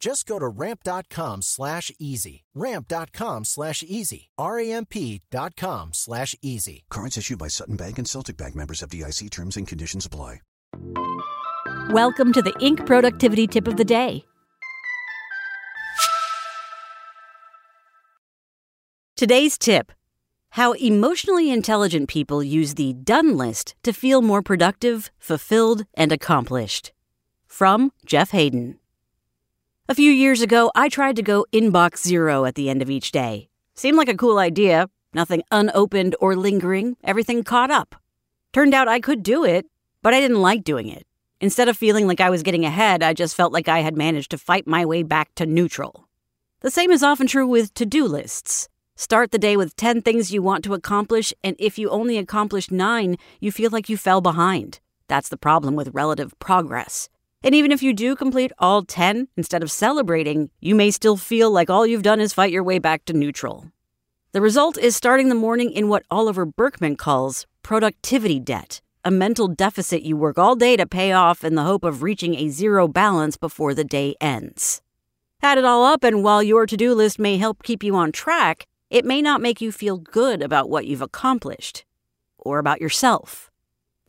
Just go to ramp.com slash easy. Ramp.com slash easy. R-A-M-P dot com slash easy. Cards issued by Sutton Bank and Celtic Bank members FDIC terms and conditions apply. Welcome to the Inc. Productivity Tip of the Day. Today's tip How emotionally intelligent people use the done list to feel more productive, fulfilled, and accomplished. From Jeff Haden. A few years ago, I tried to go inbox zero at the end of each day. Seemed like a cool idea. Nothing unopened or lingering, everything caught up. Turned out I could do it, but I didn't like doing it. Instead of feeling like I was getting ahead, I just felt like I had managed to fight my way back to neutral. The same is often true with to do lists. Start the day with 10 things you want to accomplish, and if you only accomplish 9, you feel like you fell behind. That's the problem with relative progress. And even if you do complete all 10 instead of celebrating, you may still feel like all you've done is fight your way back to neutral. The result is starting the morning in what Oliver Burkeman calls productivity debt, a mental deficit you work all day to pay off in the hope of reaching a zero balance before the day ends. Add it all up, and while your to do list may help keep you on track, it may not make you feel good about what you've accomplished or about yourself.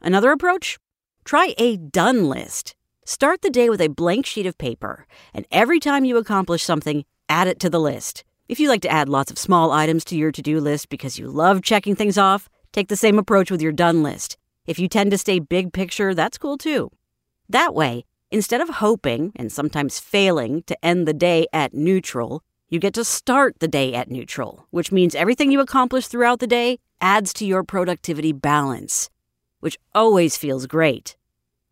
Another approach? Try a done list. Start the day with a blank sheet of paper, and every time you accomplish something, add it to the list. If you like to add lots of small items to your to do list because you love checking things off, take the same approach with your done list. If you tend to stay big picture, that's cool too. That way, instead of hoping and sometimes failing to end the day at neutral, you get to start the day at neutral, which means everything you accomplish throughout the day adds to your productivity balance, which always feels great.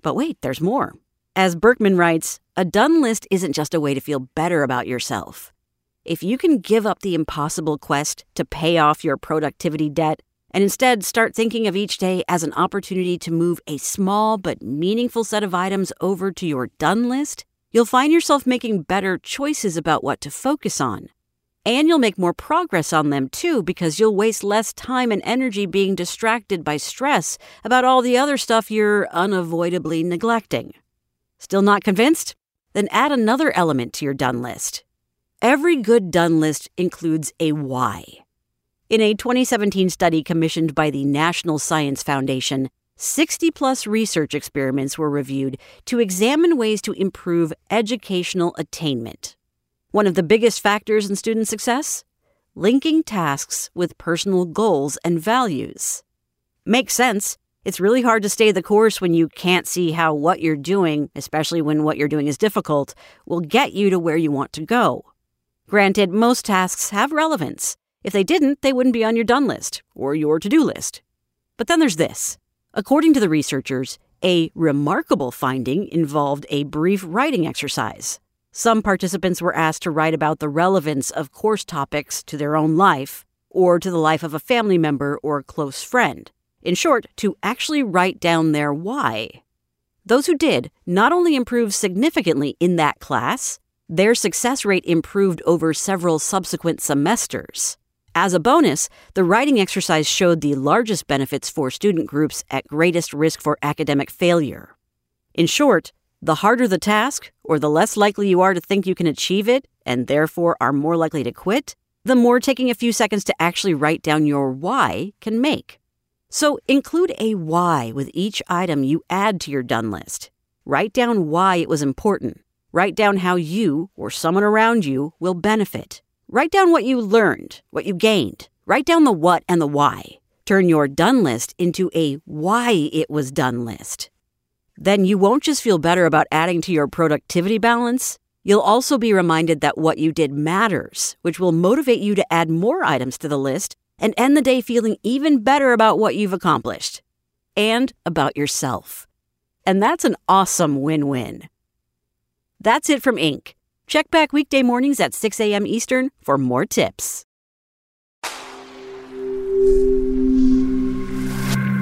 But wait, there's more. As Burkeman writes, a done list isn't just a way to feel better about yourself. If you can give up the impossible quest to pay off your productivity debt and instead start thinking of each day as an opportunity to move a small but meaningful set of items over to your done list, you'll find yourself making better choices about what to focus on. And you'll make more progress on them too because you'll waste less time and energy being distracted by stress about all the other stuff you're unavoidably neglecting. Still not convinced? Then add another element to your done list. Every good done list includes a why. In a 2017 study commissioned by the National Science Foundation, 60 plus research experiments were reviewed to examine ways to improve educational attainment. One of the biggest factors in student success? Linking tasks with personal goals and values. Makes sense. It's really hard to stay the course when you can't see how what you're doing, especially when what you're doing is difficult, will get you to where you want to go. Granted, most tasks have relevance. If they didn't, they wouldn't be on your done list or your to do list. But then there's this. According to the researchers, a remarkable finding involved a brief writing exercise. Some participants were asked to write about the relevance of course topics to their own life or to the life of a family member or close friend. In short, to actually write down their why. Those who did not only improved significantly in that class, their success rate improved over several subsequent semesters. As a bonus, the writing exercise showed the largest benefits for student groups at greatest risk for academic failure. In short, the harder the task, or the less likely you are to think you can achieve it, and therefore are more likely to quit, the more taking a few seconds to actually write down your why can make. So include a why with each item you add to your done list. Write down why it was important. Write down how you or someone around you will benefit. Write down what you learned, what you gained. Write down the what and the why. Turn your done list into a why it was done list. Then you won't just feel better about adding to your productivity balance, you'll also be reminded that what you did matters, which will motivate you to add more items to the list and end the day feeling even better about what you've accomplished and about yourself. And that's an awesome win win. That's it from Inc. Check back weekday mornings at 6 a.m. Eastern for more tips.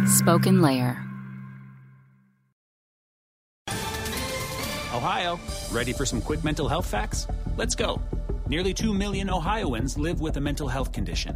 Spoken Layer. Ohio, ready for some quick mental health facts? Let's go. Nearly 2 million Ohioans live with a mental health condition.